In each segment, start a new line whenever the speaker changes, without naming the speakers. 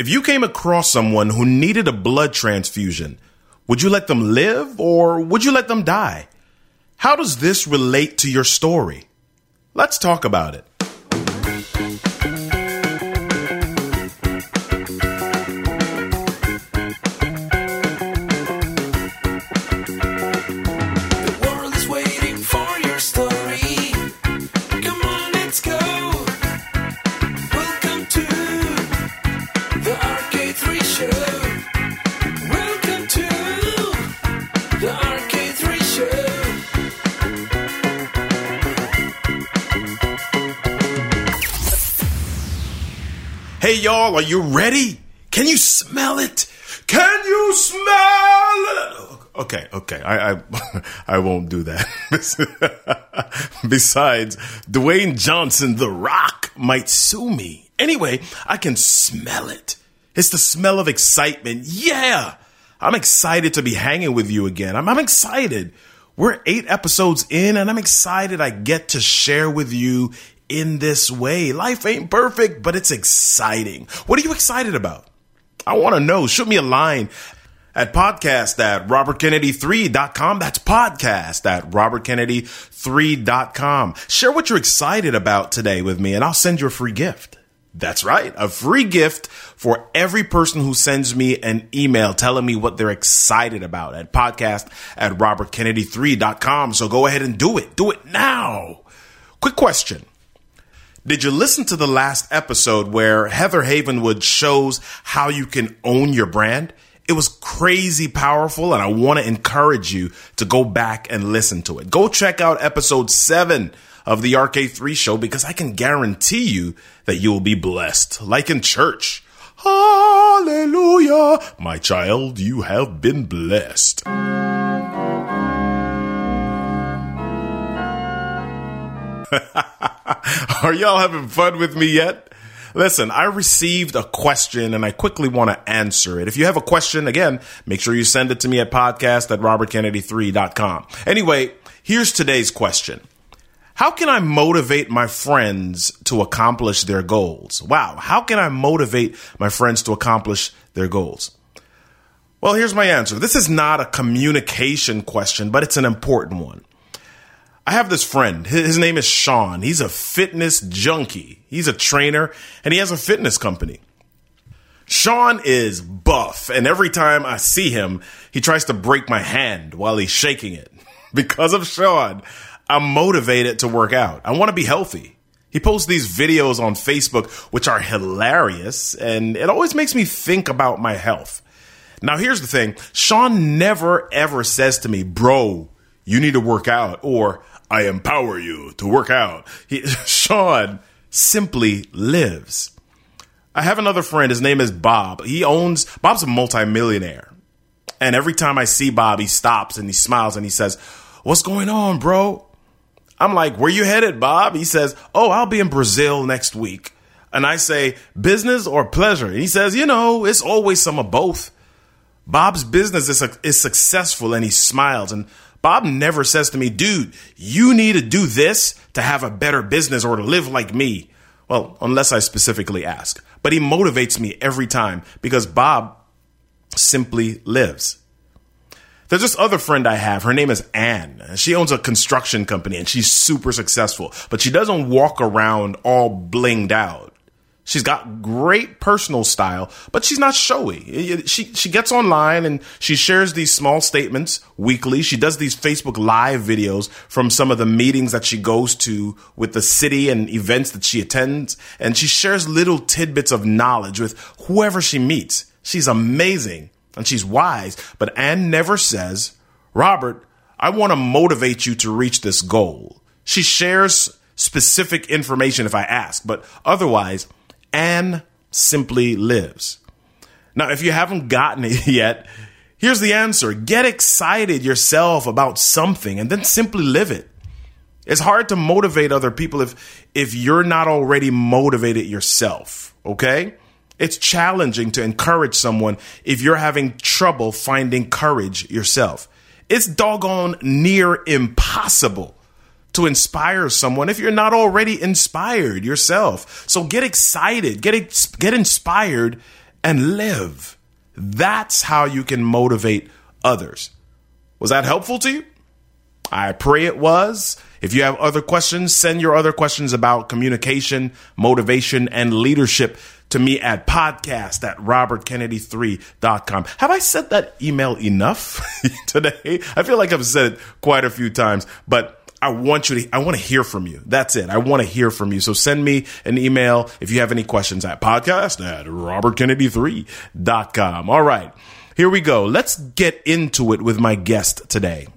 If you came across someone who needed a blood transfusion, would you let them live or would you let them die? How does this relate to your story? Let's talk about it. Y'all, are you ready? Can you smell it? Can you smell it? Okay, okay, I I, I won't do that. Besides, Dwayne Johnson, The Rock, might sue me. Anyway, I can smell it. It's the smell of excitement. Yeah, I'm excited to be hanging with you again. I'm, I'm excited. We're eight episodes in, and I'm excited I get to share with you in this way. Life ain't perfect, but it's exciting. What are you excited about? I want to know. Shoot me a line at podcast at robertkennedy3.com. That's podcast at robertkennedy3.com. Share what you're excited about today with me, and I'll send you a free gift. That's right, a free gift for every person who sends me an email telling me what they're excited about at podcast at robertkennedy3.com. So go ahead and do it. Do it now. Quick question. Did you listen to the last episode where Heather Havenwood shows how you can own your brand? It was crazy powerful, and I want to encourage you to go back and listen to it. Go check out episode seven of the RK3 show because I can guarantee you that you will be blessed, like in church. Hallelujah. My child, you have been blessed. Are y'all having fun with me yet? Listen, I received a question and I quickly want to answer it. If you have a question, again, make sure you send it to me at podcast at robertkennedy3.com. Anyway, here's today's question. How can I motivate my friends to accomplish their goals? Wow. How can I motivate my friends to accomplish their goals? Well, here's my answer. This is not a communication question, but it's an important one. I have this friend. His name is Sean. He's a fitness junkie. He's a trainer and he has a fitness company. Sean is buff, and every time I see him, he tries to break my hand while he's shaking it. Because of Sean, I'm motivated to work out. I want to be healthy. He posts these videos on Facebook, which are hilarious, and it always makes me think about my health. Now, here's the thing Sean never ever says to me, Bro, you need to work out, or I empower you to work out. He, Sean simply lives. I have another friend. His name is Bob. He owns, Bob's a multimillionaire. And every time I see Bob, he stops and he smiles and he says, What's going on, bro? I'm like, Where you headed, Bob? He says, Oh, I'll be in Brazil next week. And I say, Business or pleasure? And he says, You know, it's always some of both. Bob's business is, is successful and he smiles. And Bob never says to me, Dude, you need to do this to have a better business or to live like me. Well, unless I specifically ask. But he motivates me every time because Bob simply lives. There's this other friend I have. Her name is Anne. She owns a construction company and she's super successful, but she doesn't walk around all blinged out. She's got great personal style, but she's not showy. She she gets online and she shares these small statements weekly. She does these Facebook live videos from some of the meetings that she goes to with the city and events that she attends, and she shares little tidbits of knowledge with whoever she meets. She's amazing and she's wise, but Anne never says, "Robert, I want to motivate you to reach this goal." She shares specific information if I ask, but otherwise Anne simply lives. Now, if you haven't gotten it yet, here's the answer get excited yourself about something and then simply live it. It's hard to motivate other people if, if you're not already motivated yourself, okay? It's challenging to encourage someone if you're having trouble finding courage yourself. It's doggone near impossible to inspire someone if you're not already inspired yourself. So get excited, get ex- get inspired and live. That's how you can motivate others. Was that helpful to you? I pray it was. If you have other questions, send your other questions about communication, motivation, and leadership to me at podcast at robertkennedy3.com. Have I said that email enough today? I feel like I've said it quite a few times, but I want you to, I want to hear from you. That's it. I want to hear from you. So send me an email if you have any questions at podcast at robertkennedy3.com. All right. Here we go. Let's get into it with my guest today.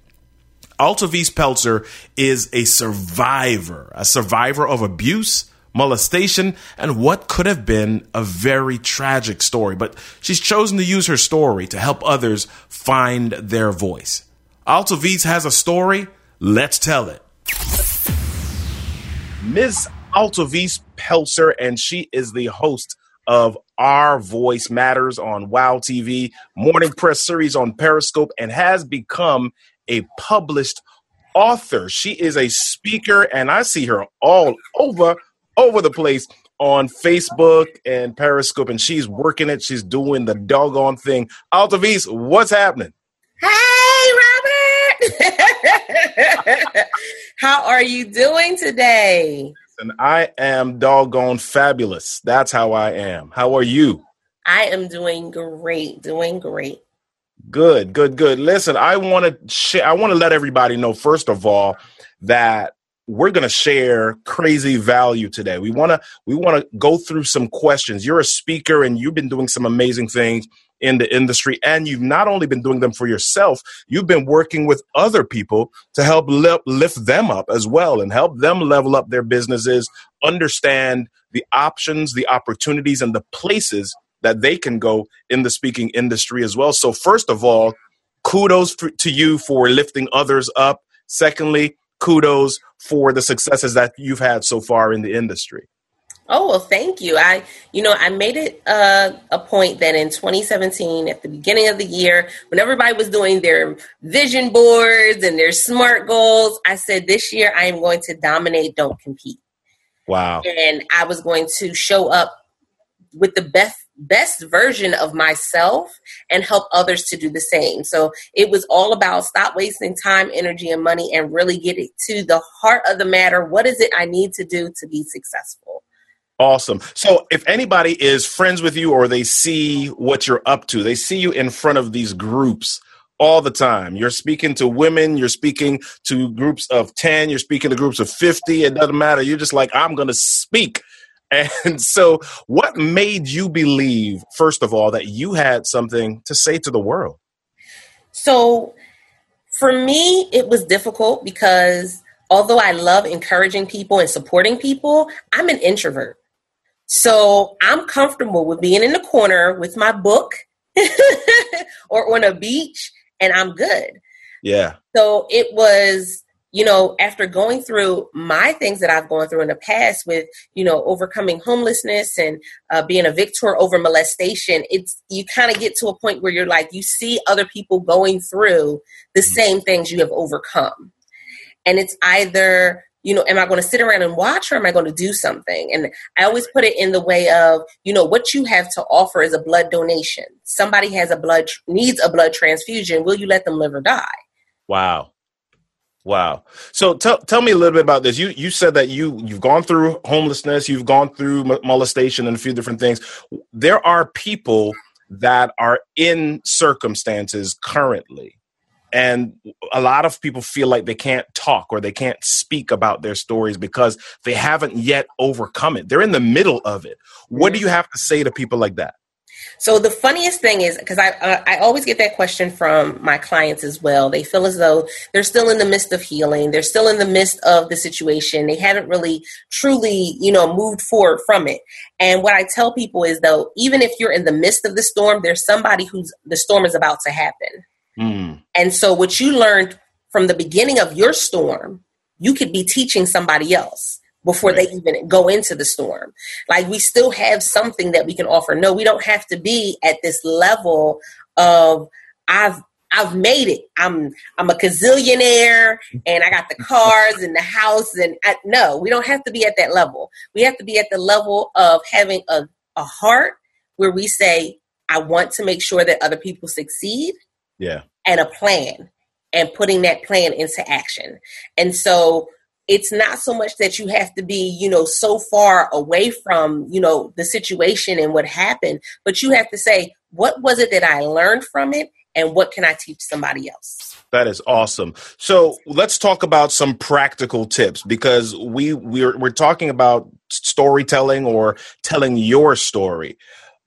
Altovise Pelzer is a survivor, a survivor of abuse, molestation, and what could have been a very tragic story. But she's chosen to use her story to help others find their voice. Altovise has a story. Let's tell it. Ms. Altovise Pelzer, and she is the host of Our Voice Matters on Wow TV, morning press series on Periscope, and has become a published author. She is a speaker, and I see her all over over the place on Facebook and Periscope, and she's working it. She's doing the doggone thing. Altovise, what's happening?
Hey, Robert. How are you doing today?
And I am doggone fabulous. That's how I am. How are you?
I am doing great, doing great.
Good, good, good. Listen, I want to share. I want to let everybody know first of all that we're going to share crazy value today. We want to we want to go through some questions. You're a speaker and you've been doing some amazing things in the industry and you've not only been doing them for yourself, you've been working with other people to help li- lift them up as well and help them level up their businesses, understand the options, the opportunities and the places that they can go in the speaking industry as well. So first of all, kudos to you for lifting others up. Secondly, kudos for the successes that you've had so far in the industry.
Oh well, thank you. I, you know, I made it uh, a point that in 2017, at the beginning of the year, when everybody was doing their vision boards and their smart goals, I said this year I am going to dominate, don't compete.
Wow!
And I was going to show up with the best best version of myself and help others to do the same. So it was all about stop wasting time, energy, and money and really get it to the heart of the matter. What is it I need to do to be successful?
Awesome. So if anybody is friends with you or they see what you're up to, they see you in front of these groups all the time. You're speaking to women, you're speaking to groups of 10, you're speaking to groups of 50, it doesn't matter. You're just like, I'm going to speak and so, what made you believe, first of all, that you had something to say to the world?
So, for me, it was difficult because although I love encouraging people and supporting people, I'm an introvert. So, I'm comfortable with being in the corner with my book or on a beach, and I'm good.
Yeah.
So, it was you know, after going through my things that I've gone through in the past with, you know, overcoming homelessness and uh, being a victor over molestation, it's you kind of get to a point where you're like, you see other people going through the mm-hmm. same things you have overcome. And it's either, you know, am I going to sit around and watch or am I going to do something? And I always put it in the way of, you know, what you have to offer is a blood donation. Somebody has a blood, needs a blood transfusion. Will you let them live or die?
Wow. Wow. So tell tell me a little bit about this. You you said that you you've gone through homelessness, you've gone through molestation and a few different things. There are people that are in circumstances currently and a lot of people feel like they can't talk or they can't speak about their stories because they haven't yet overcome it. They're in the middle of it. What do you have to say to people like that?
So the funniest thing is because I uh, I always get that question from my clients as well. They feel as though they're still in the midst of healing. They're still in the midst of the situation. They haven't really truly, you know, moved forward from it. And what I tell people is though, even if you're in the midst of the storm, there's somebody who's the storm is about to happen. Mm. And so what you learned from the beginning of your storm, you could be teaching somebody else before right. they even go into the storm. Like we still have something that we can offer. No, we don't have to be at this level of I've I've made it. I'm I'm a gazillionaire and I got the cars and the house and I, no, we don't have to be at that level. We have to be at the level of having a, a heart where we say, I want to make sure that other people succeed
Yeah.
and a plan and putting that plan into action. And so it's not so much that you have to be, you know, so far away from, you know, the situation and what happened, but you have to say, what was it that I learned from it and what can I teach somebody else?
That is awesome. So let's talk about some practical tips because we we're we're talking about storytelling or telling your story.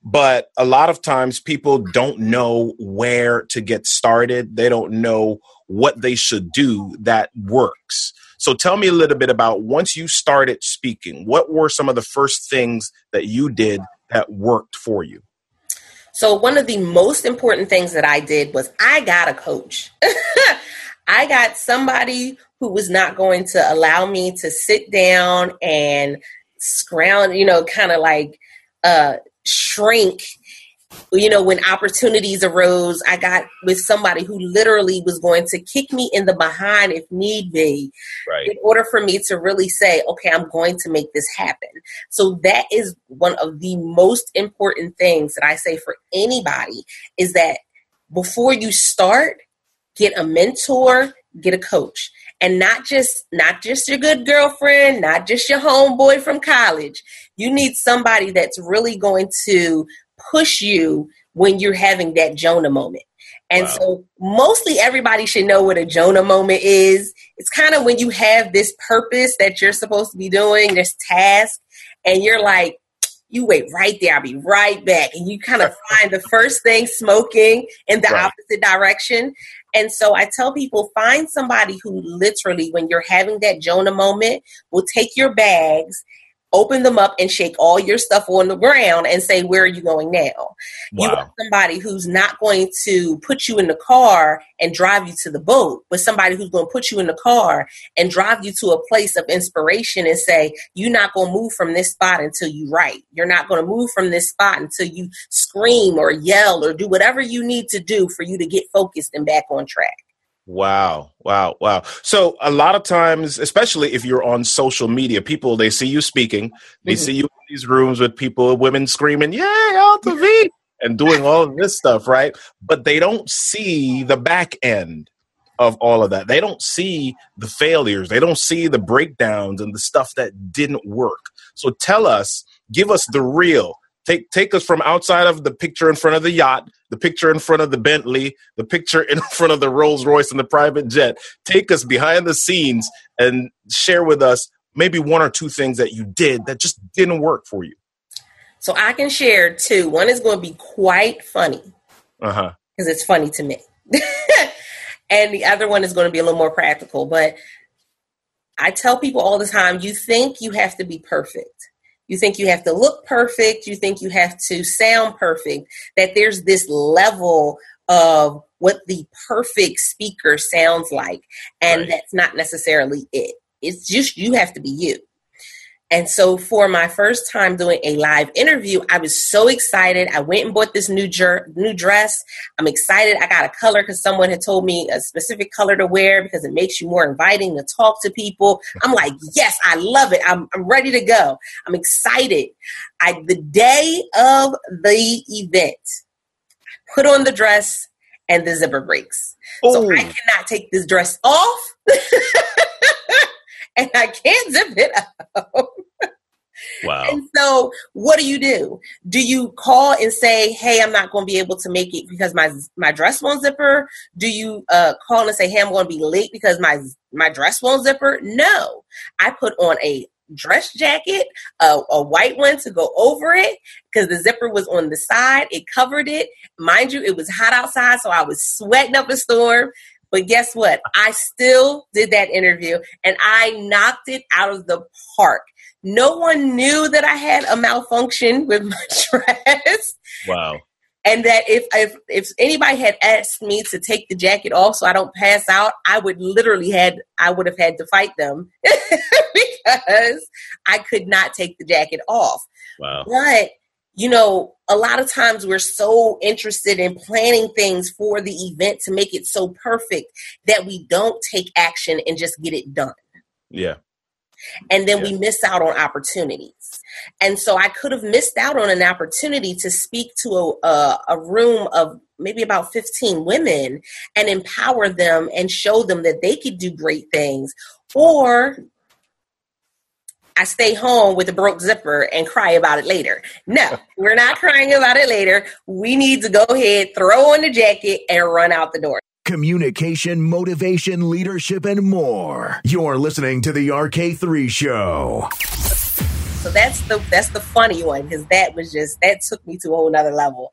But a lot of times people don't know where to get started. They don't know what they should do that works. So tell me a little bit about once you started speaking, what were some of the first things that you did that worked for you?
So one of the most important things that I did was I got a coach. I got somebody who was not going to allow me to sit down and scrounge, you know, kind of like uh shrink you know when opportunities arose i got with somebody who literally was going to kick me in the behind if need be
Right.
in order for me to really say, okay, I'm going to make this happen. So that is one of the most important things that I say for anybody is that before you start, get a mentor, get a coach. And not just not just your good girlfriend, not just your homeboy from college. You need somebody that's really going to push you when you're having that Jonah moment. And
Wow.
so mostly everybody should know what a Jonah moment is. It's kind of when you have this purpose that you're supposed to be doing, this task, and you're like, you wait right there, I'll be right back. And you kind of find the first thing smoking in the
Right.
opposite direction. And so I tell people find somebody who literally, when you're having that Jonah moment, will take your bags, open them up, and shake all your stuff on the ground and say, Where are you going now? You
Wow.
want somebody who's not going to put you in the car and drive you to the boat, but somebody who's going to put you in the car and drive you to a place of inspiration and say, You're not going to move from this spot until you write. You're not going to move from this spot until you scream or yell or do whatever you need to do for you to get focused and back on track.
Wow, wow, wow. So a lot of times, especially if you're on social media, people they see you speaking, they
Mhm.
see you in these rooms with people, women screaming, "Yay, Alta V!" and doing all of this stuff, right? But they don't see the back end of all of that. They don't see the failures. They don't see the breakdowns and the stuff that didn't work. So tell us, give us the real. Take take us from outside of the picture in front of the yacht, the picture in front of the Bentley, the picture in front of the Rolls Royce and the private jet. Take us behind the scenes and share with us maybe one or two things that you did that just didn't work for you.
So I can share two. One is going to be quite funny
Uh huh.
because it's funny to me. and the other one is going to be a little more practical. But I tell people all the time you think you have to be perfect. You think you have to look perfect. You think you have to sound perfect. That there's this level of what the perfect speaker sounds like. And
Right.
that's not necessarily it. It's just you have to be you. And so for my first time doing a live interview, I was so excited. I went and bought this new jer- new dress. I'm excited. I got a color because someone had told me a specific color to wear because it makes you more inviting to talk to people. I'm like, yes, I love it. I'm, I'm ready to go. I'm excited. I the day of the event, I put on the dress and the zipper breaks. So
Oh,
I cannot take this dress off. and I can't zip it up. So, what do you do? Do you call and say, "Hey, I'm not going to be able to make it because my my dress won't zipper"? Do you uh, call and say, "Hey, I'm going to be late because my my dress won't zipper"? No, I put on a dress jacket, a, a white one to go over it because the zipper was on the side. It covered it. Mind you, it was hot outside, so I was sweating up a storm. But guess what? I still did that interview and I knocked it out of the park. No one knew that I had a malfunction with my dress.
Wow.
And that if, if if anybody had asked me to take the jacket off so I don't pass out, I would literally had I would have had to fight them because I could not take the jacket off.
Wow.
But you know, a lot of times we're so interested in planning things for the event to make it so perfect that we don't take action and just get it done.
Yeah.
And then we miss out on opportunities. And so I could have missed out on an opportunity to speak to a, a, a room of maybe about 15 women and empower them and show them that they could do great things. Or I stay home with a broke zipper and cry about it later. No, we're not crying about it later. We need to go ahead, throw on the jacket, and run out the door.
Communication, motivation, leadership, and more. You're listening to the RK3 Show.
So that's the that's the funny one because that was just that took me to a whole nother level.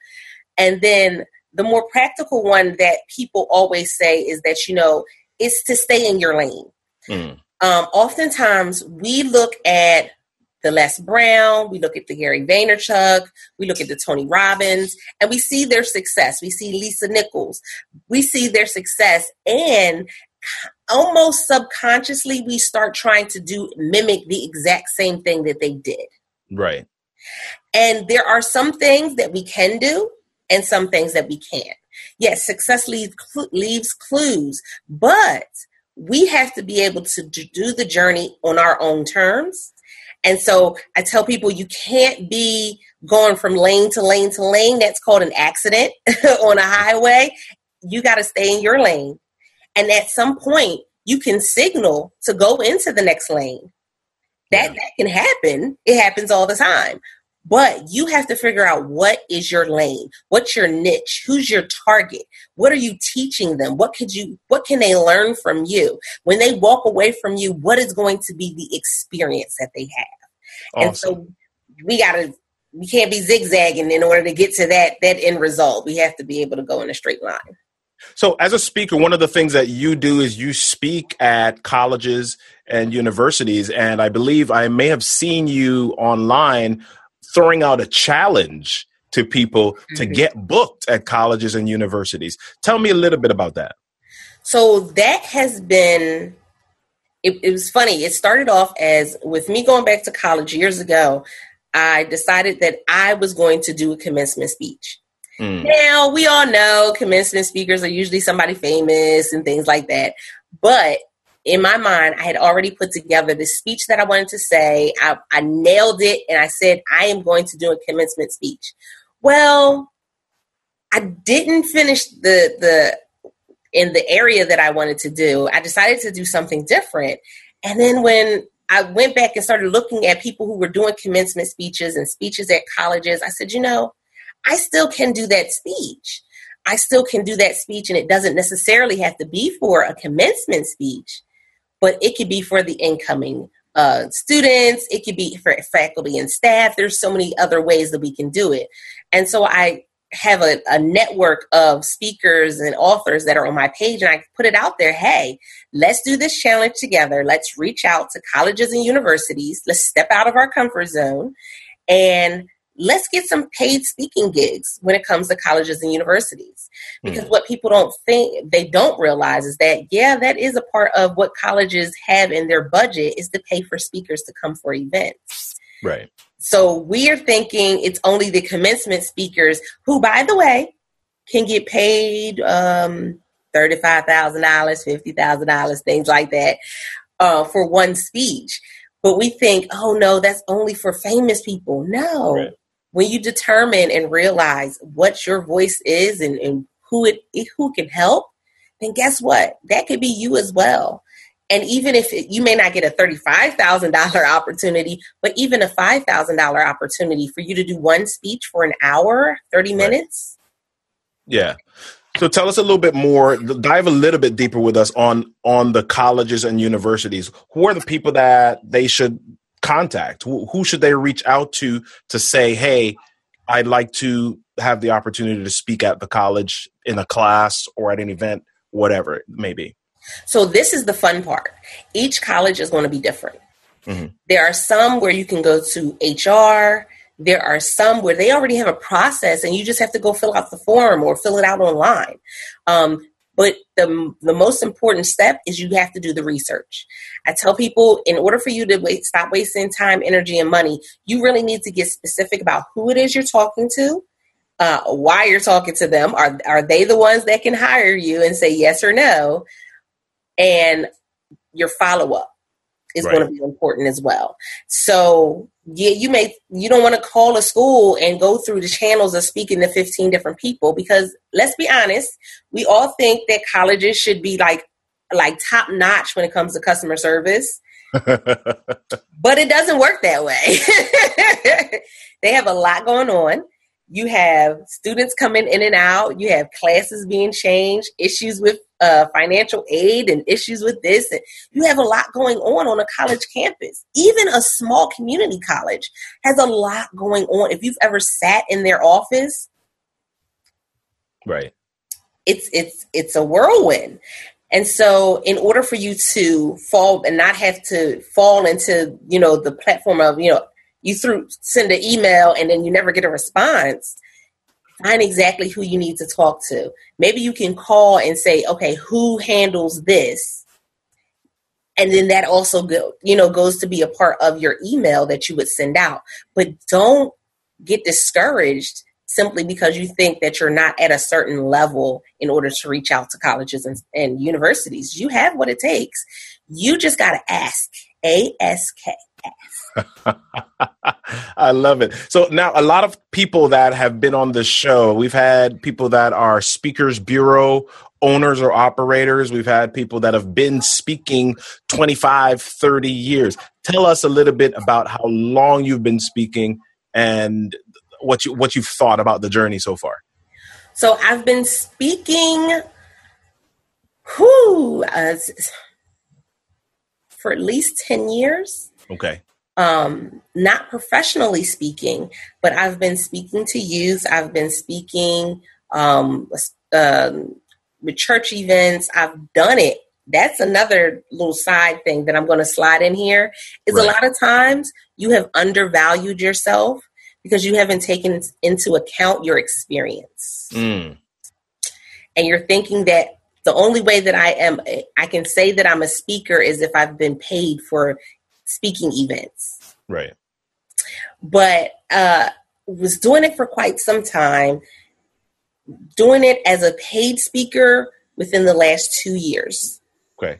And then the more practical one that people always say is that you know it's to stay in your lane.
Mm.
Um, oftentimes we look at the Les Brown, we look at the Gary Vaynerchuk, we look at the Tony Robbins, and we see their success. We see Lisa Nichols, we see their success, and almost subconsciously we start trying to do mimic the exact same thing that they did.
Right.
And there are some things that we can do and some things that we can't. Yes, success leaves, cl- leaves clues, but we have to be able to do the journey on our own terms. And so I tell people you can't be going from lane to lane to lane. That's called an accident on a highway. You got to stay in your lane. And at some point, you can signal to go into the next lane. That, that can happen. It happens all the time. But you have to figure out what is your lane, what's your niche, who's your target, what are you teaching them, what could you, what can they learn from you when they walk away from you? What is going to be the experience that they have? And so we got to, we can't be zigzagging in order to get to that that end result. We have to be able to go in a straight line.
So, as a speaker, one of the things that you do is you speak at colleges and universities, and I believe I may have seen you online throwing out a challenge to people to
Mhm.
get booked at colleges and universities. Tell me a little bit about that.
So that has been. It, it was funny. It started off as with me going back to college years ago. I decided that I was going to do a commencement speech.
Mm.
Now, we all know commencement speakers are usually somebody famous and things like that. But in my mind, I had already put together the speech that I wanted to say. I, I nailed it and I said, I am going to do a commencement speech. Well, I didn't finish the, the, in the area that I wanted to do. I decided to do something different. And then when I went back and started looking at people who were doing commencement speeches and speeches at colleges, I said, you know, I still can do that speech. I still can do that speech, and it doesn't necessarily have to be for a commencement speech, but it could be for the incoming uh, students. It could be for faculty and staff. There's so many other ways that we can do it. And so I have a, a network of speakers and authors that are on my page, and I put it out there hey, let's do this challenge together. Let's reach out to colleges and universities. Let's step out of our comfort zone and let's get some paid speaking gigs when it comes to colleges and universities. Because what people don't think, they don't realize is that, yeah, that is a part of what colleges have in their budget is to pay for speakers to come for events.
Right.
So we're thinking it's only the commencement speakers who, by the way, can get paid um, $35,000, $50,000, things like that uh, for one speech. But we think, oh no, that's only for famous people. No.
Right.
When you determine and realize what your voice is and, and who it who can help, then guess what? That could be you as well. And even if it, you may not get a $35,000 opportunity, but even a $5,000 opportunity for you to do one speech for an hour, 30 minutes,
Yeah. So tell us a little bit more. Dive a little bit deeper with us on on the colleges and universities. Who are the people that they should contact? Who, who should they reach out to to say, "Hey, I'd like to have the opportunity to speak at the college in a class or at an event, whatever it may be."
So this is the fun part. Each college is going to be different.
Mhm.
There are some where you can go to HR. There are some where they already have a process and you just have to go fill out the form or fill it out online. Um, but the, the most important step is you have to do the research. I tell people in order for you to wait, stop wasting time, energy, and money, you really need to get specific about who it is you're talking to, uh, why you're talking to them. Are, are they the ones that can hire you and say yes or no? and your follow up. Is
Right.
going to be important as well. So yeah, you may you don't want to call a school and go through the channels of speaking to 15 different people because let's be honest, we all think that colleges should be like like top notch when it comes to customer service, but it doesn't work that way. they have a lot going on. You have students coming in and out. You have classes being changed, issues with uh, financial aid, and issues with this. And you have a lot going on on a college campus. Even a small community college has a lot going on. If you've ever sat in their office,
right.
it's it's it's a whirlwind. And so in order for you to fall and not have to fall into, you know, the platform of, you know, you through send an email and then you never get a response, find exactly who you need to talk to. Maybe you can call and say, okay, who handles this? And then that also go, you know, goes to be a part of your email that you would send out. But don't get discouraged simply because you think that you're not at a certain level in order to reach out to colleges and, and universities. You have what it takes. You just got to ask. A S K.
I love it. So now a lot of people that have been on the show, we've had people that are speakers bureau owners or operators. We've had people that have been speaking 25, 30 years. Tell us a little bit about how long you've been speaking and what you what you've thought about the journey so far.
So I've been speaking whew, uh, for at least 10 years.
Okay.
Um, not professionally speaking, but I've been speaking to youth. I've been speaking um, um, with church events. I've done it. That's another little side thing that I'm going to slide in here. Is
Right.
a lot of times you have undervalued yourself because you haven't taken into account your experience
Mm.
and you're thinking that the only way that I am I can say that I'm a speaker is if I've been paid for speaking events.
Right.
But uh was doing it for quite some time, doing it as a paid speaker within the last 2 years.
Okay.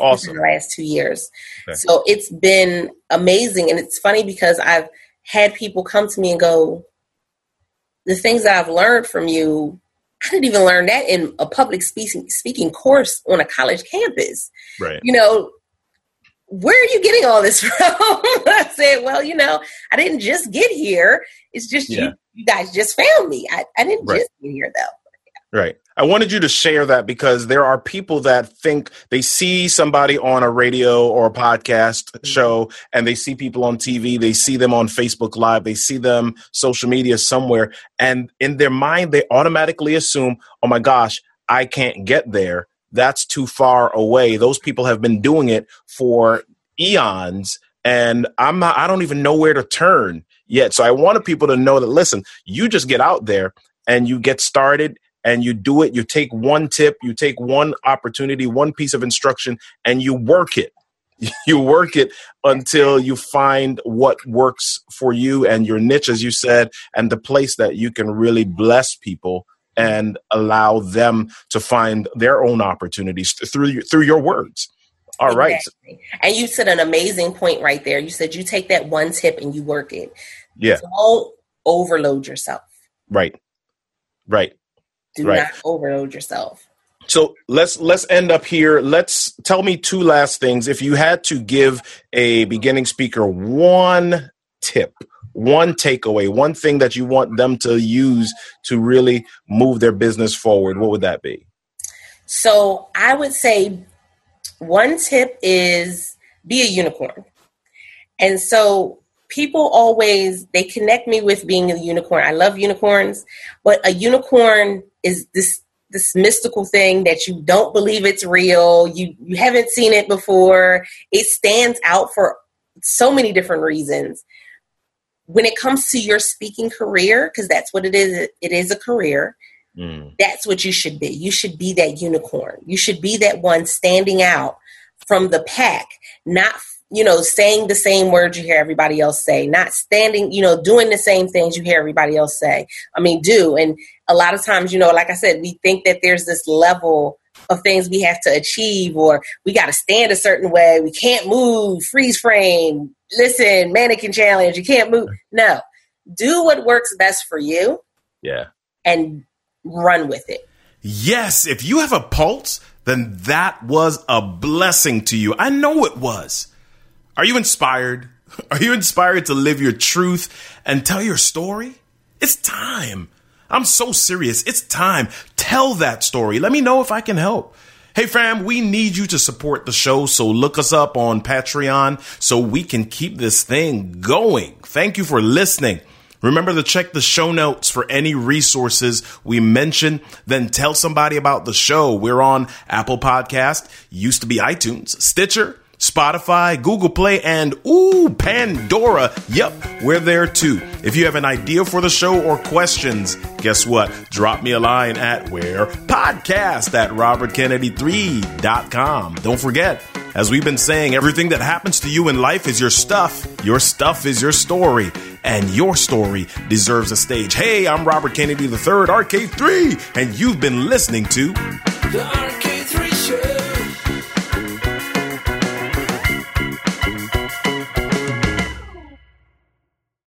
Awesome.
the last 2 years.
Okay.
So it's been amazing and it's funny because I've had people come to me and go the things that I've learned from you I didn't even learn that in a public speaking speaking course on a college campus.
Right.
You know, where are you getting all this from? I said, well, you know, I didn't just get here. It's just
Yeah.
you, you guys just found me. I, I didn't
Right.
just get here though.
Right. I wanted you to share that because there are people that think they see somebody on a radio or a podcast mm-hmm. show and they see people on TV, they see them on Facebook Live, they see them social media somewhere, and in their mind, they automatically assume, oh my gosh, I can't get there. That's too far away. Those people have been doing it for eons, and I'm not, I don't even know where to turn yet. So I wanted people to know that listen, you just get out there and you get started and you do it. You take one tip, you take one opportunity, one piece of instruction, and you work it. You work it until you find what works for you and your niche, as you said, and the place that you can really bless people and allow them to find their own opportunities through your, through your words. All right.
Exactly. And you said an amazing point right there. You said you take that one tip and you work it.
Yeah.
Don't overload yourself.
Right. Right.
Do
Right.
not overload yourself.
So let's let's end up here. Let's tell me two last things. If you had to give a beginning speaker one tip, one takeaway, one thing that you want them to use to really move their business forward, what would that be?
So I would say one tip is be a unicorn. And so people always they connect me with being a unicorn. I love unicorns, but a unicorn is this this mystical thing that you don't believe it's real. You you haven't seen it before. It stands out for so many different reasons. When it comes to your speaking career, because that's what it is, it is a career
Mm,
that's what you should be. You should be that unicorn. You should be that one standing out from the pack, not, you know, saying the same words you hear everybody else say, not standing, you know, doing the same things you hear everybody else say. I mean, do. And a lot of times, you know, like I said, we think that there's this level of things we have to achieve or we got to stand a certain way. We can't move, freeze frame, listen, mannequin challenge, you can't move. No. Do what works best for you
Yeah.
and run with it.
Yes, if you have a pulse, then that was a blessing to you. I know it was. Are you inspired? Are you inspired to live your truth and tell your story? It's time. I'm so serious. It's time. Tell that story. Let me know if I can help. Hey fam, we need you to support the show, so look us up on Patreon so we can keep this thing going. Thank you for listening. Remember to check the show notes for any resources we mention. Then tell somebody about the show. We're on Apple Podcast, used to be iTunes, Stitcher, Spotify, Google Play, and ooh, Pandora. Yep, we're there too. If you have an idea for the show or questions, guess what? Drop me a line at where podcast at robertkennedy3.com. Don't forget, as we've been saying, everything that happens to you in life is your stuff. Your stuff is your story, and your story deserves a stage. Hey, I'm Robert Kennedy III, RK3, and you've been listening to
The